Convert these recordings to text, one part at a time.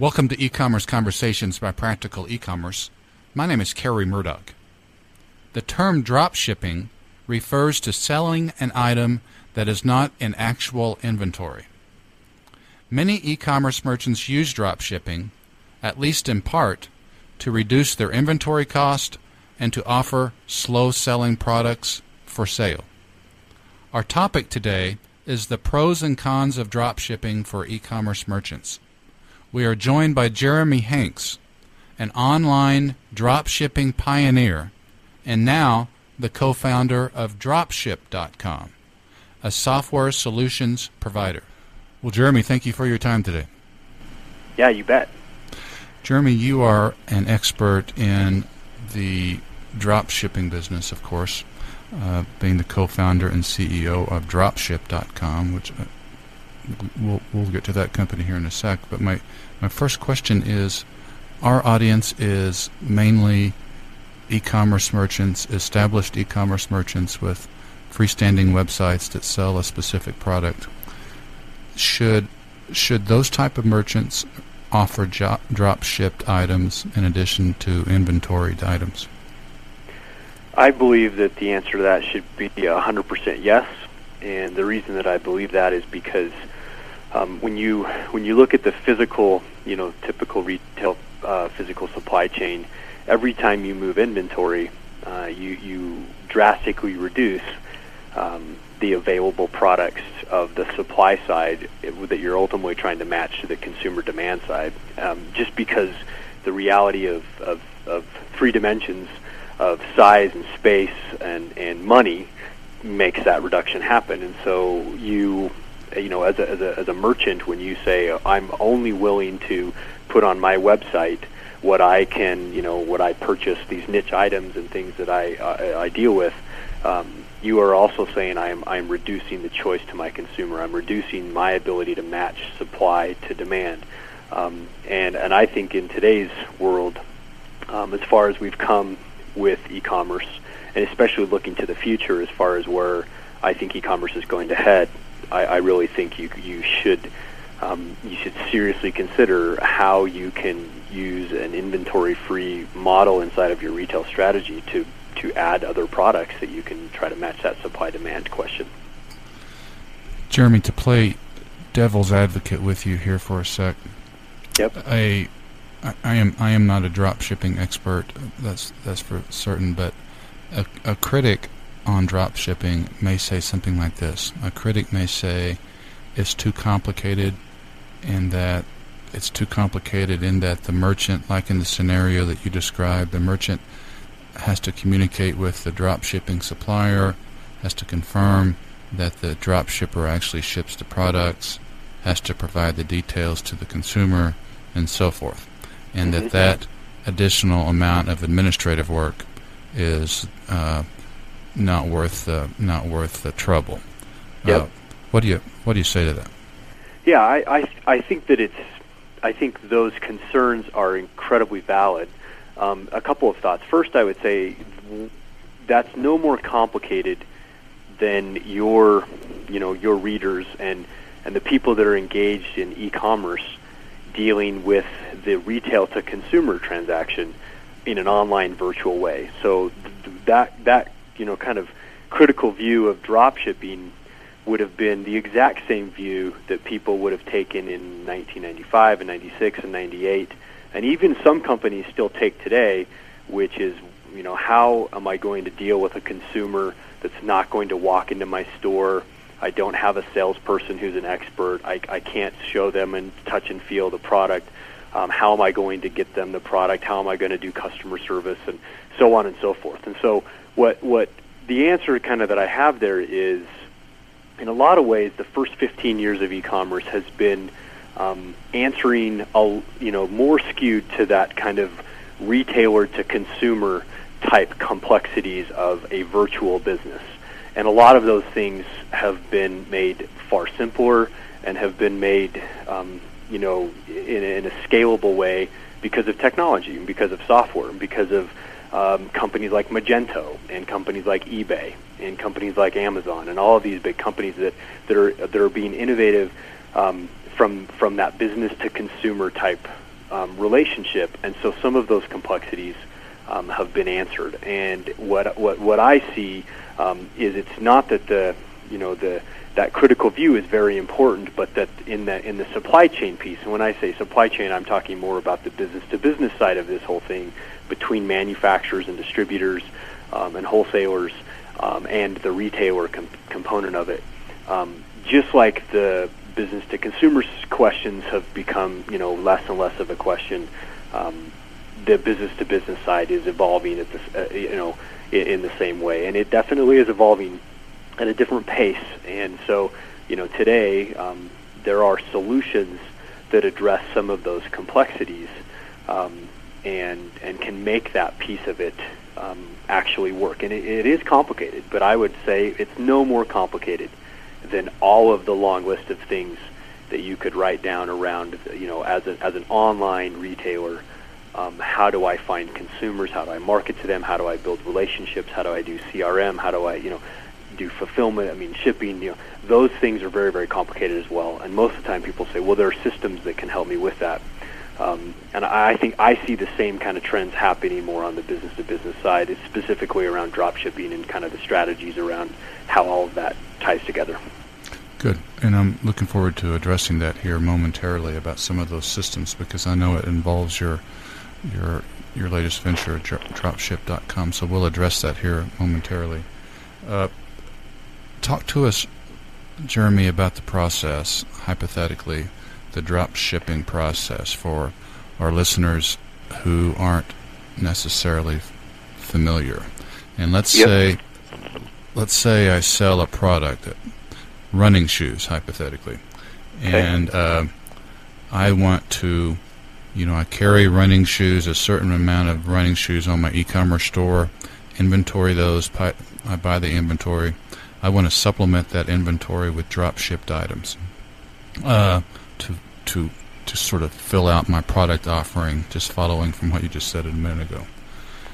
Welcome to E-commerce Conversations by Practical E-commerce. My name is Kerry Murdock. The term drop shipping refers to selling an item that is not in actual inventory. Many e-commerce merchants use drop shipping, at least in part, to reduce their inventory cost and to offer slow-selling products for sale. Our topic today is the pros and cons of drop shipping for e-commerce merchants we are joined by Jeremy Hanks, an online drop shipping pioneer, and now the co founder of Dropship.com, a software solutions provider. Well, Jeremy, thank you for your time today. Yeah, you bet. Jeremy, you are an expert in the drop shipping business, of course, uh, being the co founder and CEO of Dropship.com, which uh, we'll, we'll get to that company here in a sec. But my, my first question is our audience is mainly e-commerce merchants, established e-commerce merchants with freestanding websites that sell a specific product. Should should those type of merchants offer jo- drop shipped items in addition to inventoried items? I believe that the answer to that should be 100% yes. And the reason that I believe that is because um, when you when you look at the physical, you know, typical retail uh, physical supply chain, every time you move inventory, uh, you you drastically reduce um, the available products of the supply side that you're ultimately trying to match to the consumer demand side. Um, just because the reality of, of, of three dimensions of size and space and, and money makes that reduction happen. And so you you know, as a, as a, as a merchant, when you say I'm only willing to put on my website what I can, you know, what I purchase these niche items and things that I uh, I deal with, um, you are also saying I'm I'm reducing the choice to my consumer. I'm reducing my ability to match supply to demand, um, and and I think in today's world, um, as far as we've come with e-commerce, and especially looking to the future as far as where I think e-commerce is going to head, I, I really think you you should um, you should seriously consider how you can use an inventory-free model inside of your retail strategy to to add other products that you can try to match that supply-demand question. Jeremy, to play devil's advocate with you here for a sec. Yep. I, I am I am not a drop shipping expert. That's that's for certain. But a, a critic on drop shipping may say something like this. A critic may say it's too complicated in that it's too complicated in that the merchant, like in the scenario that you described, the merchant has to communicate with the drop shipping supplier, has to confirm that the drop shipper actually ships the products, has to provide the details to the consumer, and so forth. And that mm-hmm. that additional amount of administrative work is uh, not worth the not worth the trouble. Yep. Uh, what do you what do you say to that? Yeah, I, I I think that it's I think those concerns are incredibly valid. Um, a couple of thoughts. First, I would say that's no more complicated than your you know your readers and and the people that are engaged in e-commerce dealing with the retail to consumer transaction in an online virtual way. So th- that that you know kind of critical view of drop shipping would have been the exact same view that people would have taken in 1995 and 96 and 98 and even some companies still take today, which is you know how am I going to deal with a consumer that's not going to walk into my store? I don't have a salesperson who's an expert. I, I can't show them and touch and feel the product. Um, how am I going to get them the product? How am I going to do customer service and so on and so forth? And so what what the answer kind of that I have there is, in a lot of ways, the first 15 years of e-commerce has been um, answering a you know more skewed to that kind of retailer to consumer type complexities of a virtual business. And a lot of those things have been made far simpler and have been made, um, you know, in, in a scalable way because of technology and because of software and because of um, companies like Magento and companies like eBay and companies like Amazon and all of these big companies that, that are that are being innovative um, from from that business to consumer type um, relationship. And so some of those complexities um, have been answered. And what what what I see um, is it's not that the you know the that critical view is very important, but that in the in the supply chain piece, and when I say supply chain, I'm talking more about the business to business side of this whole thing between manufacturers and distributors um, and wholesalers um, and the retailer com- component of it. Um, just like the business to consumer questions have become you know less and less of a question. Um, the business to business side is evolving at this, uh, you know, in the same way, and it definitely is evolving at a different pace. And so, you know, today um, there are solutions that address some of those complexities um, and and can make that piece of it um, actually work. And it, it is complicated, but I would say it's no more complicated than all of the long list of things that you could write down around, you know, as a, as an online retailer um, how do I find consumers? How do I market to them? How do I build relationships? How do I do CRM? How do I, you know, do fulfillment? I mean, shipping. You know, those things are very, very complicated as well. And most of the time, people say, "Well, there are systems that can help me with that." Um, and I think I see the same kind of trends happening more on the business-to-business side, it's specifically around drop shipping and kind of the strategies around how all of that ties together. Good. And I'm looking forward to addressing that here momentarily about some of those systems because I know it involves your your your latest venture dropship.com. So we'll address that here momentarily. Uh, talk to us, Jeremy, about the process, hypothetically, the drop shipping process for our listeners who aren't necessarily familiar. And let's yep. say, let's say I sell a product, running shoes, hypothetically, okay. and uh, I want to you know, I carry running shoes, a certain amount of running shoes on my e-commerce store, inventory those, I buy the inventory. I want to supplement that inventory with drop shipped items uh, to to to sort of fill out my product offering. Just following from what you just said a minute ago.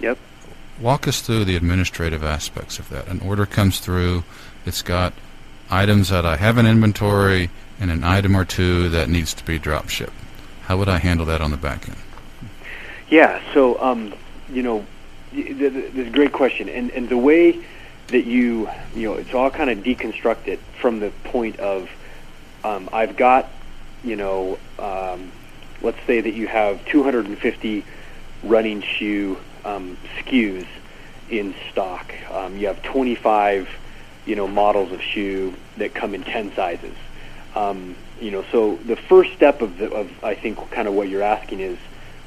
Yep. Walk us through the administrative aspects of that. An order comes through. It's got items that I have in inventory and an item or two that needs to be drop shipped. How would I handle that on the back end? Yeah, so um, you know, this is a great question, and and the way that you you know it's all kind of deconstructed from the point of um, I've got you know um, let's say that you have 250 running shoe um, SKUs in stock. Um, you have 25 you know models of shoe that come in 10 sizes. Um, you know, so the first step of, the, of I think kind of what you're asking is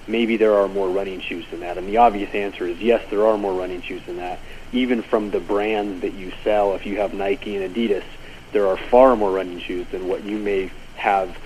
maybe there are more running shoes than that. And the obvious answer is yes, there are more running shoes than that. Even from the brands that you sell, if you have Nike and Adidas, there are far more running shoes than what you may have,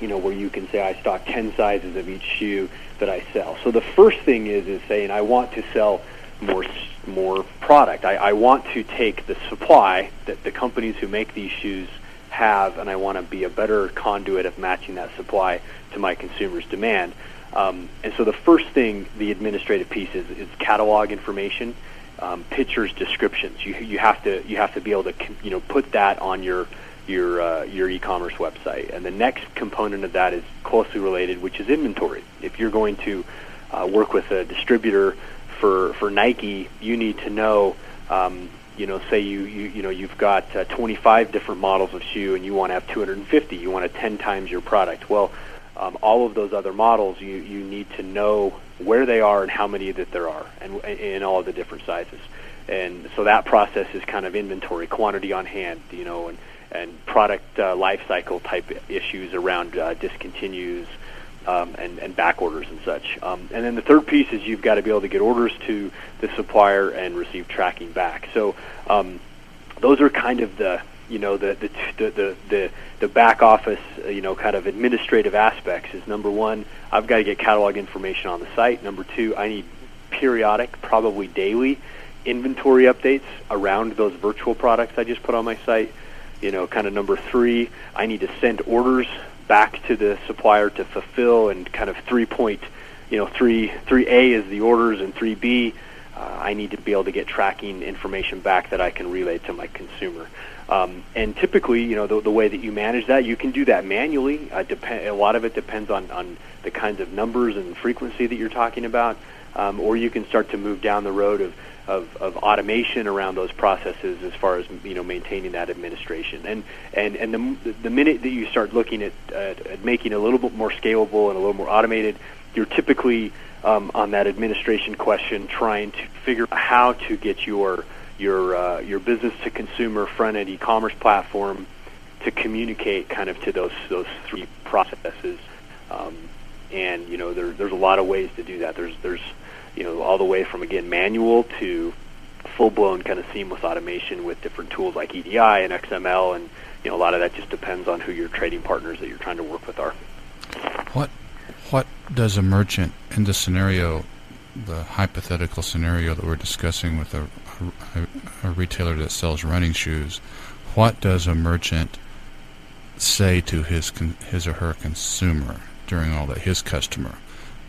you know, where you can say I stock 10 sizes of each shoe that I sell. So the first thing is is saying I want to sell more more product. I, I want to take the supply that the companies who make these shoes have, and I want to be a better conduit of matching that supply to my consumers' demand. Um, and so the first thing, the administrative piece is, is catalog information, um, pictures, descriptions. You, you have to you have to be able to you know put that on your your uh, your e-commerce website. And the next component of that is closely related, which is inventory. If you're going to uh, work with a distributor for for Nike, you need to know um, you know, say you, you, you know, you've got uh, 25 different models of shoe and you want to have 250, you want to 10 times your product. Well, um, all of those other models, you, you need to know where they are and how many that there are, and in all of the different sizes. And so that process is kind of inventory, quantity on hand, you know, and and product uh, life cycle type issues around uh, discontinues um, and, and back orders and such. Um, and then the third piece is you've got to be able to get orders to the supplier and receive tracking back. So um, those are kind of the you know the the the the, the back office uh, you know kind of administrative aspects is number one I've got to get catalog information on the site number two I need periodic probably daily inventory updates around those virtual products I just put on my site you know kind of number three I need to send orders back to the supplier to fulfill and kind of three point you know three three A is the orders and three B uh, I need to be able to get tracking information back that I can relay to my consumer. Um, and typically, you know, the, the, way that you manage that, you can do that manually. Uh, depend, a lot of it depends on, on the kinds of numbers and frequency that you're talking about, um, or you can start to move down the road of, of, of automation around those processes as far as you know maintaining that administration. And and and the, the minute that you start looking at, at, at making it a little bit more scalable and a little more automated, you're typically um, on that administration question, trying to figure out how to get your your uh, your business to consumer front end e-commerce platform to communicate kind of to those those three processes. Um, and you know there, there's a lot of ways to do that. There's there's you know all the way from again manual to full blown kind of seamless automation with different tools like EDI and XML, and you know a lot of that just depends on who your trading partners that you're trying to work with are. What what does a merchant in the scenario, the hypothetical scenario that we're discussing with a, a, a retailer that sells running shoes, what does a merchant say to his con, his or her consumer during all that, his customer?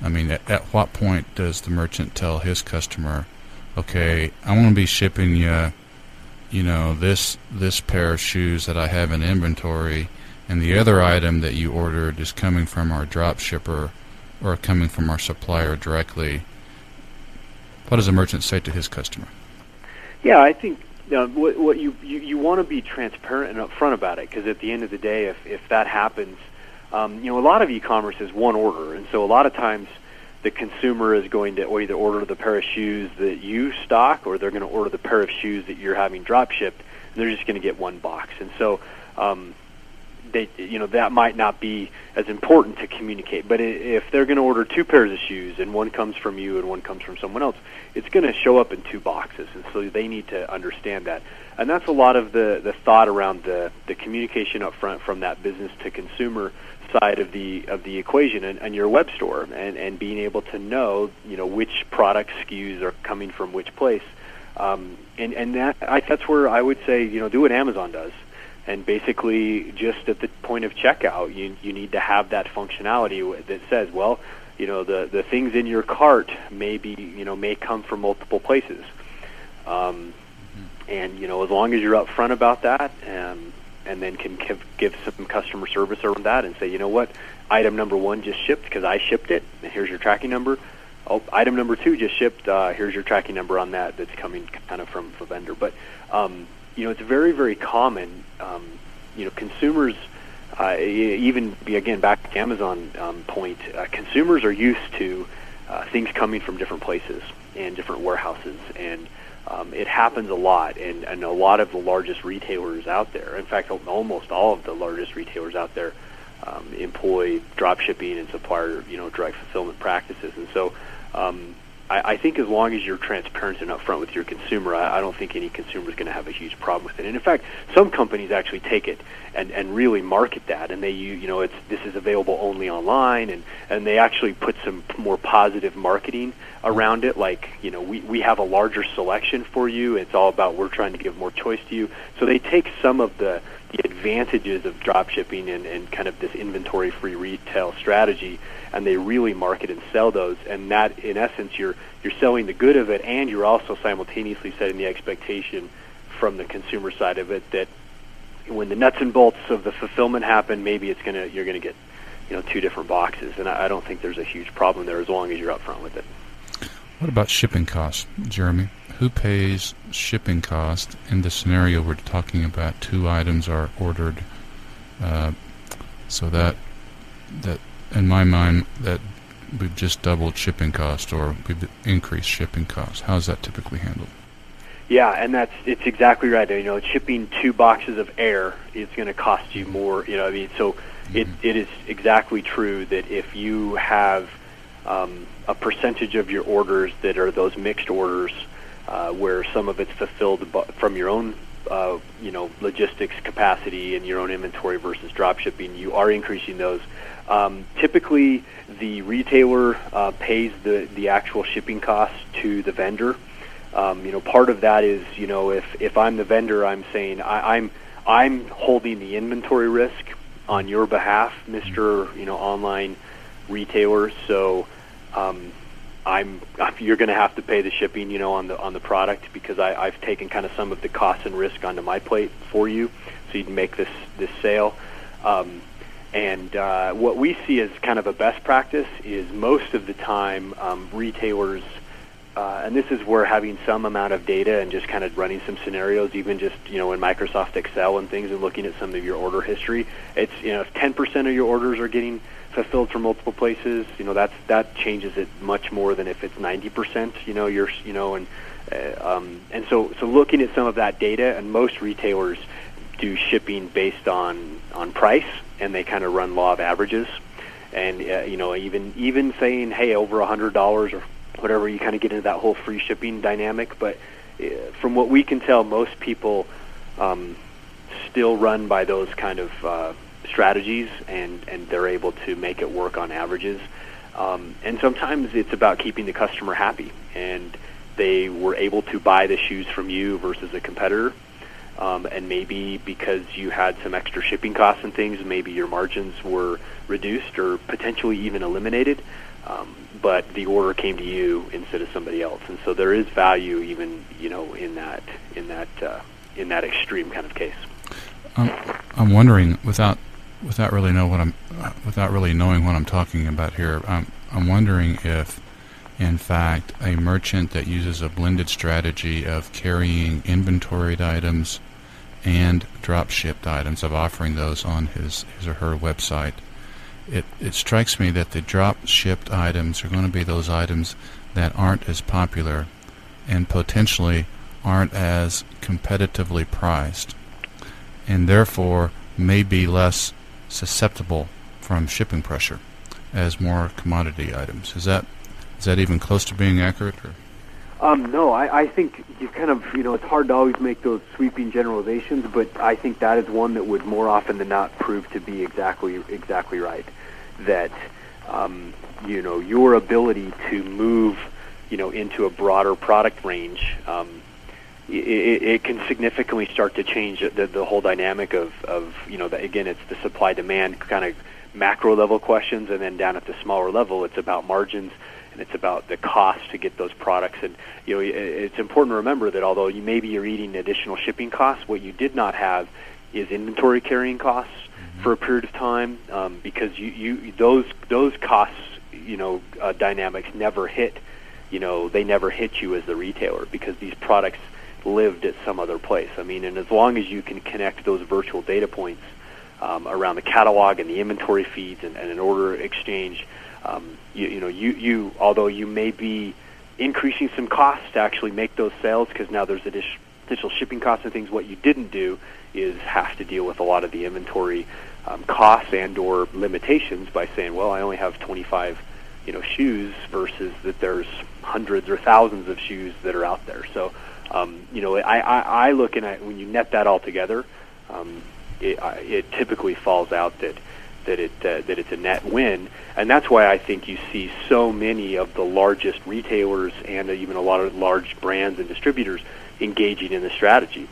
I mean, at, at what point does the merchant tell his customer, okay, I'm going to be shipping you, you know, this this pair of shoes that I have in inventory, and the other item that you ordered is coming from our drop shipper or coming from our supplier directly, what does a merchant say to his customer? Yeah, I think you know, what, what you, you, you want to be transparent and upfront about it because at the end of the day, if, if that happens, um, you know, a lot of e-commerce is one order, and so a lot of times the consumer is going to either order the pair of shoes that you stock or they're going to order the pair of shoes that you're having drop shipped, and they're just going to get one box. And so um, they you know that might not be as important to communicate. But if they're going to order two pairs of shoes and one comes from you and one comes from someone else it's going to show up in two boxes. And so they need to understand that. And that's a lot of the the thought around the the communication up front from that business to consumer side of the of the equation and, and your web store and and being able to know you know which product SKUs are coming from which place. Um, and and that I, that's where I would say you know do what Amazon does and basically just at the point of checkout you you need to have that functionality that says well you know the the things in your cart may be you know may come from multiple places. Um, and you know as long as you're upfront about that and um, and then can give, give some customer service around that and say you know what? Item number one just shipped because I shipped it and here's your tracking number. Oh item number two just shipped uh, here's your tracking number on that that's coming kind of from the vendor. But um, you know, it's very, very common. Um, you know, consumers, uh, even again back to Amazon um, point, uh, consumers are used to uh, things coming from different places and different warehouses, and um, it happens a lot. And, and a lot of the largest retailers out there, in fact, almost all of the largest retailers out there, um, employ drop shipping and supplier, you know, direct fulfillment practices, and so. Um, I, I think as long as you're transparent and upfront with your consumer, I, I don't think any consumer is going to have a huge problem with it. And in fact, some companies actually take it and, and really market that, and they you, you know it's this is available only online, and and they actually put some more positive marketing around it, like you know we we have a larger selection for you. It's all about we're trying to give more choice to you. So they take some of the the advantages of drop shipping and, and kind of this inventory free retail strategy and they really market and sell those. And that in essence you're you're selling the good of it and you're also simultaneously setting the expectation from the consumer side of it that when the nuts and bolts of the fulfillment happen maybe it's to you're to get you know two different boxes. And I, I don't think there's a huge problem there as long as you're upfront with it. What about shipping costs jeremy? Who pays shipping costs in the scenario we're talking about? Two items are ordered uh, so that that in my mind, that we've just doubled shipping cost or we've increased shipping costs. How is that typically handled? Yeah, and that's it's exactly right. You know, shipping two boxes of air is going to cost you more. You know, I mean, so mm-hmm. it it is exactly true that if you have um, a percentage of your orders that are those mixed orders, uh, where some of it's fulfilled from your own uh, you know logistics capacity and your own inventory versus drop shipping, you are increasing those. Um, typically, the retailer uh, pays the the actual shipping costs to the vendor. Um, you know, part of that is you know if if I'm the vendor, I'm saying I, I'm I'm holding the inventory risk on your behalf, Mister. You know, online retailer. So um, I'm you're going to have to pay the shipping, you know, on the on the product because I, I've taken kind of some of the costs and risk onto my plate for you, so you can make this this sale. Um, and uh, what we see as kind of a best practice is most of the time um, retailers, uh, and this is where having some amount of data and just kind of running some scenarios, even just you know in Microsoft Excel and things, and looking at some of your order history. It's you know if 10% of your orders are getting fulfilled from multiple places, you know that's that changes it much more than if it's 90%. You know, you're you know, and uh, um, and so so looking at some of that data, and most retailers do shipping based on on price, and they kind of run law of averages, and uh, you know even even saying hey over a hundred dollars or whatever, you kind of get into that whole free shipping dynamic. But uh, from what we can tell, most people um, still run by those kind of uh, strategies, and and they're able to make it work on averages. Um, and sometimes it's about keeping the customer happy, and they were able to buy the shoes from you versus a competitor. Um, and maybe because you had some extra shipping costs and things, maybe your margins were reduced or potentially even eliminated. Um, but the order came to you instead of somebody else, and so there is value even you know in that in that uh, in that extreme kind of case. I'm wondering, without without really know what I'm without really knowing what I'm talking about here, I'm I'm wondering if in fact a merchant that uses a blended strategy of carrying inventoried items and drop shipped items of offering those on his his or her website it it strikes me that the drop shipped items are going to be those items that aren't as popular and potentially aren't as competitively priced and therefore may be less susceptible from shipping pressure as more commodity items. Is that is that even close to being accurate? Or? Um, no, I, I think you kind of you know it's hard to always make those sweeping generalizations, but I think that is one that would more often than not prove to be exactly exactly right. That um, you know your ability to move you know into a broader product range um, it, it can significantly start to change the, the whole dynamic of, of you know, the, again, it's the supply demand kind of macro level questions, and then down at the smaller level, it's about margins and it's about the cost to get those products. And you know, it's important to remember that although you maybe you're eating additional shipping costs, what you did not have is inventory carrying costs mm-hmm. for a period of time um, because you, you those those costs you know uh, dynamics never hit you know they never hit you as the retailer because these products lived at some other place. I mean, and as long as you can connect those virtual data points um, around the catalog and the inventory feeds and, and an order exchange, um, you, you know, you, you although you may be increasing some costs to actually make those sales because now there's additional shipping costs and things. What you didn't do is have to deal with a lot of the inventory um, costs and or limitations by saying, well, I only have 25 you know shoes versus that there's hundreds or thousands of shoes that are out there. So um, you know, I, I, I look at when you net that all together, um, it, it typically falls out that that it uh, that it's a net win, and that's why I think you see so many of the largest retailers and even a lot of large brands and distributors engaging in the strategy,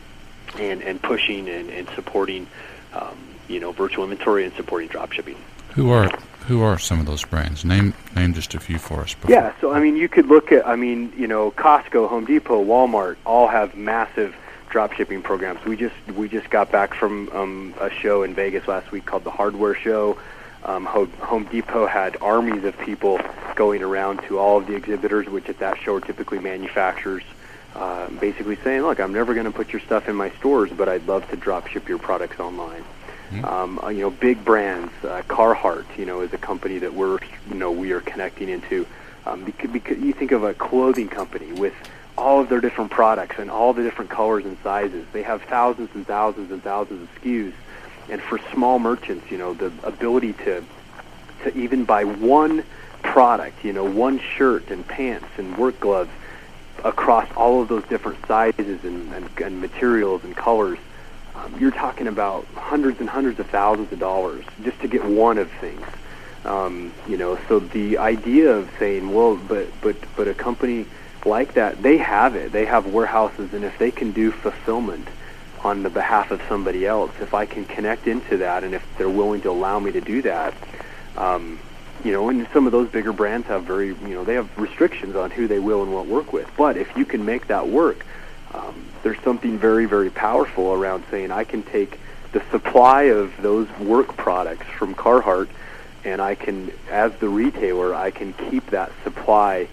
and and pushing and, and supporting, um, you know, virtual inventory and supporting drop shipping. Who are who are some of those brands? Name name just a few for us. Before. Yeah, so I mean, you could look at, I mean, you know, Costco, Home Depot, Walmart, all have massive drop shipping programs. We just we just got back from um, a show in Vegas last week called the Hardware Show. Um, Home Depot had armies of people going around to all of the exhibitors, which at that show are typically manufacturers, uh, basically saying, "Look, I'm never going to put your stuff in my stores, but I'd love to drop ship your products online." Mm-hmm. Um, uh, you know, big brands, uh, Carhartt, you know, is a company that we're, you know, we are connecting into. Um, because, because you think of a clothing company with all of their different products and all the different colors and sizes. They have thousands and thousands and thousands of SKUs. And for small merchants, you know, the ability to to even buy one product, you know, one shirt and pants and work gloves across all of those different sizes and, and, and materials and colors, um, you're talking about hundreds and hundreds of thousands of dollars just to get one of things. Um, you know, so the idea of saying, well, but but but a company like that, they have it. They have warehouses, and if they can do fulfillment on the behalf of somebody else, if I can connect into that, and if they're willing to allow me to do that, um, you know, and some of those bigger brands have very, you know, they have restrictions on who they will and won't work with. But if you can make that work, um, there's something very, very powerful around saying I can take the supply of those work products from Carhartt, and I can, as the retailer, I can keep that supply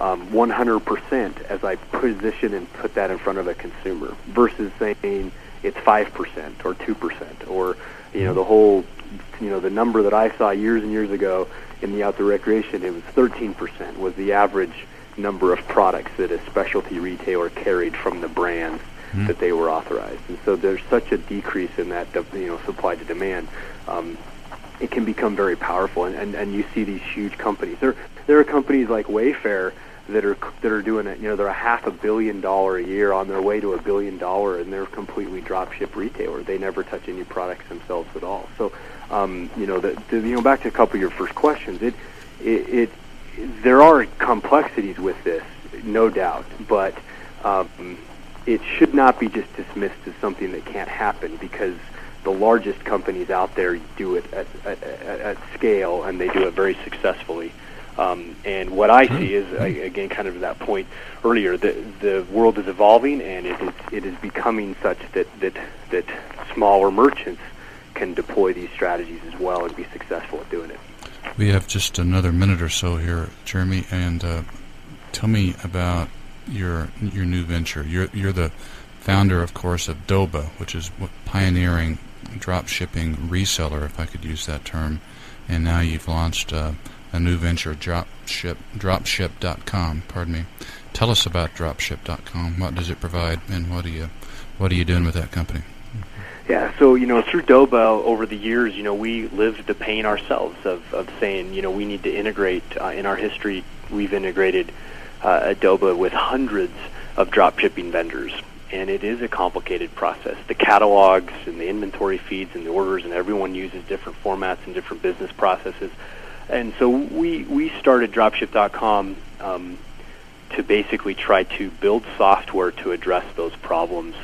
um, 100% as I position and put that in front of a consumer, versus saying it's five percent or two percent or you know the whole you know the number that I saw years and years ago in the outdoor recreation, it was 13% was the average number of products that a specialty retailer carried from the brands mm-hmm. that they were authorized. And so there's such a decrease in that you know supply to demand. Um, it can become very powerful, and, and, and you see these huge companies. There there are companies like Wayfair that are that are doing it. You know, they're a half a billion dollar a year on their way to a billion dollar, and they're completely drop ship retailer. They never touch any products themselves at all. So um, you know, the, the, you know, back to a couple of your first questions, it, it, it, there are complexities with this, no doubt, but um, it should not be just dismissed as something that can't happen because the largest companies out there do it at, at, at scale and they do it very successfully. Um, and what I see is, again, kind of that point earlier, the the world is evolving and it is it is becoming such that that that smaller merchants can deploy these strategies as well and be successful at doing it. We have just another minute or so here, Jeremy, and uh, tell me about your your new venture. You're you're the founder, of course, of Doba, which is pioneering drop shipping reseller, if I could use that term, and now you've launched uh, a new venture, Dropship, Dropship.com. Pardon me. Tell us about Dropship.com. What does it provide, and what are you what are you doing with that company? Yeah, so you know, through Doba over the years, you know, we lived the pain ourselves of, of saying, you know, we need to integrate. Uh, in our history, we've integrated uh, Adoba with hundreds of drop shipping vendors, and it is a complicated process. The catalogs and the inventory feeds and the orders, and everyone uses different formats and different business processes. And so we we started Dropship.com um, to basically try to build software to address those problems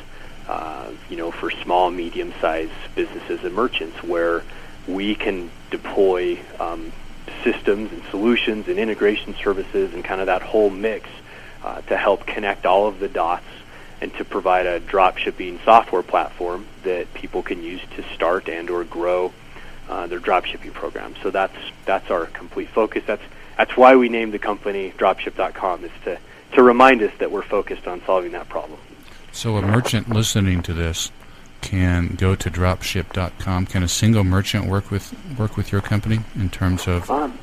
uh, you know, for small, medium-sized businesses and merchants, where we can deploy um, systems and solutions and integration services and kind of that whole mix uh, to help connect all of the dots and to provide a drop shipping software platform that people can use to start and or grow uh, their drop shipping program. So that's that's our complete focus. That's that's why we named the company Dropship.com is to to remind us that we're focused on solving that problem. So a merchant listening to this can go to dropship.com. Can a single merchant work with work with your company in terms of? Um,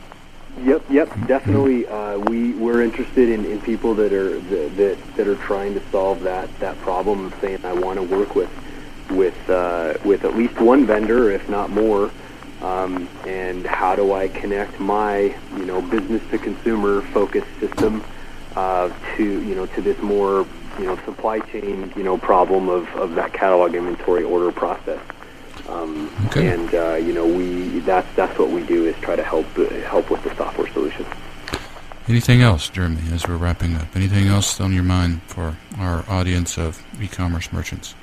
yep, yep, definitely. Uh, we we're interested in, in people that are that, that are trying to solve that that problem. Of saying I want to work with with uh, with at least one vendor, if not more. Um, and how do I connect my you know business to consumer focused system uh, to you know to this more you know supply chain you know problem of, of that catalog inventory order process. Um, okay. And uh, you know we that's that's what we do is try to help uh, help with the software solution. Anything else, Jeremy, as we're wrapping up? Anything else on your mind for our audience of e-commerce merchants?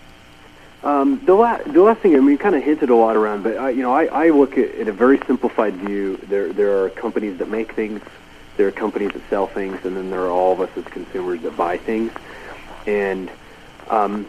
Um, the, la- the last thing, I mean, you kind of hinted a lot around, but I, you know, I, I look at, at a very simplified view. There, there are companies that make things, there are companies that sell things, and then there are all of us as consumers that buy things. And um,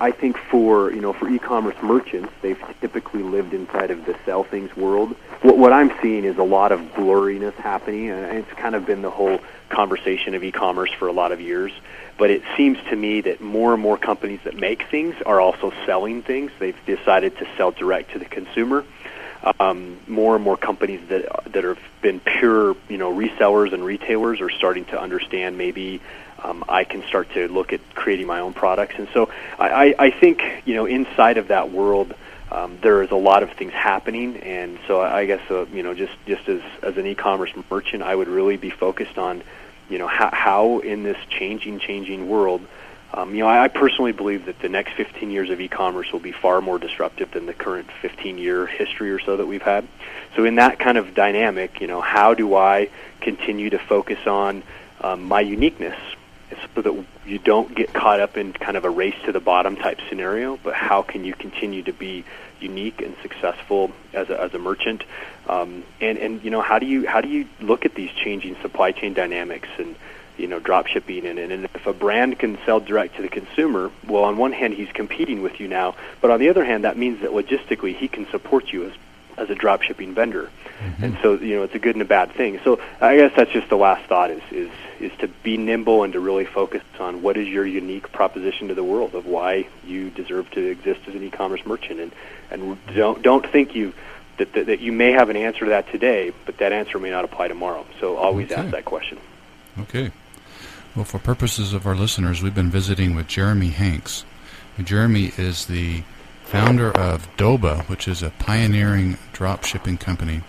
I think for you know for e-commerce merchants, they've typically lived inside of the sell things world. What, what I'm seeing is a lot of blurriness happening, and it's kind of been the whole conversation of e-commerce for a lot of years. But it seems to me that more and more companies that make things are also selling things. They've decided to sell direct to the consumer. Um, more and more companies that that have been pure, you know, resellers and retailers are starting to understand maybe um, I can start to look at creating my own products. And so I, I think, you know, inside of that world, um, there is a lot of things happening. And so I guess, uh, you know, just, just as, as an e-commerce merchant, I would really be focused on, you know, how, how in this changing, changing world, um, you know, I, I personally believe that the next 15 years of e-commerce will be far more disruptive than the current 15-year history or so that we've had. So in that kind of dynamic, you know, how do I continue to focus on um, my uniqueness so that you don't get caught up in kind of a race to the bottom type scenario, but how can you continue to be unique and successful as a, as a merchant? Um, and, and, you know, how do you, how do you look at these changing supply chain dynamics and, you know, drop shipping and, and if a brand can sell direct to the consumer, well, on one hand, he's competing with you now, but on the other hand, that means that logistically he can support you as as a drop shipping vendor. Mm-hmm. And so, you know, it's a good and a bad thing. So I guess that's just the last thought is, is, is to be nimble and to really focus on what is your unique proposition to the world of why you deserve to exist as an e-commerce merchant. And, and don't, don't think you, that, that, that you may have an answer to that today, but that answer may not apply tomorrow. So always okay. ask that question. Okay. Well, for purposes of our listeners, we've been visiting with Jeremy Hanks. Jeremy is the founder of Doba, which is a pioneering drop shipping company,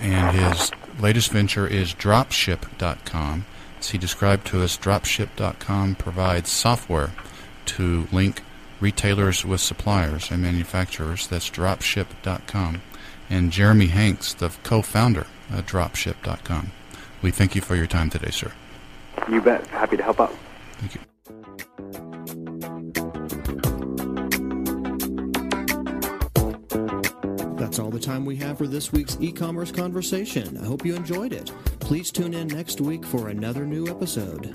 and his latest venture is dropship.com. As he described to us, dropship.com provides software to link retailers with suppliers and manufacturers. That's dropship.com. And Jeremy Hanks, the co-founder of dropship.com. We thank you for your time today, sir. You bet. Happy to help out. Thank you. That's all the time we have for this week's e commerce conversation. I hope you enjoyed it. Please tune in next week for another new episode.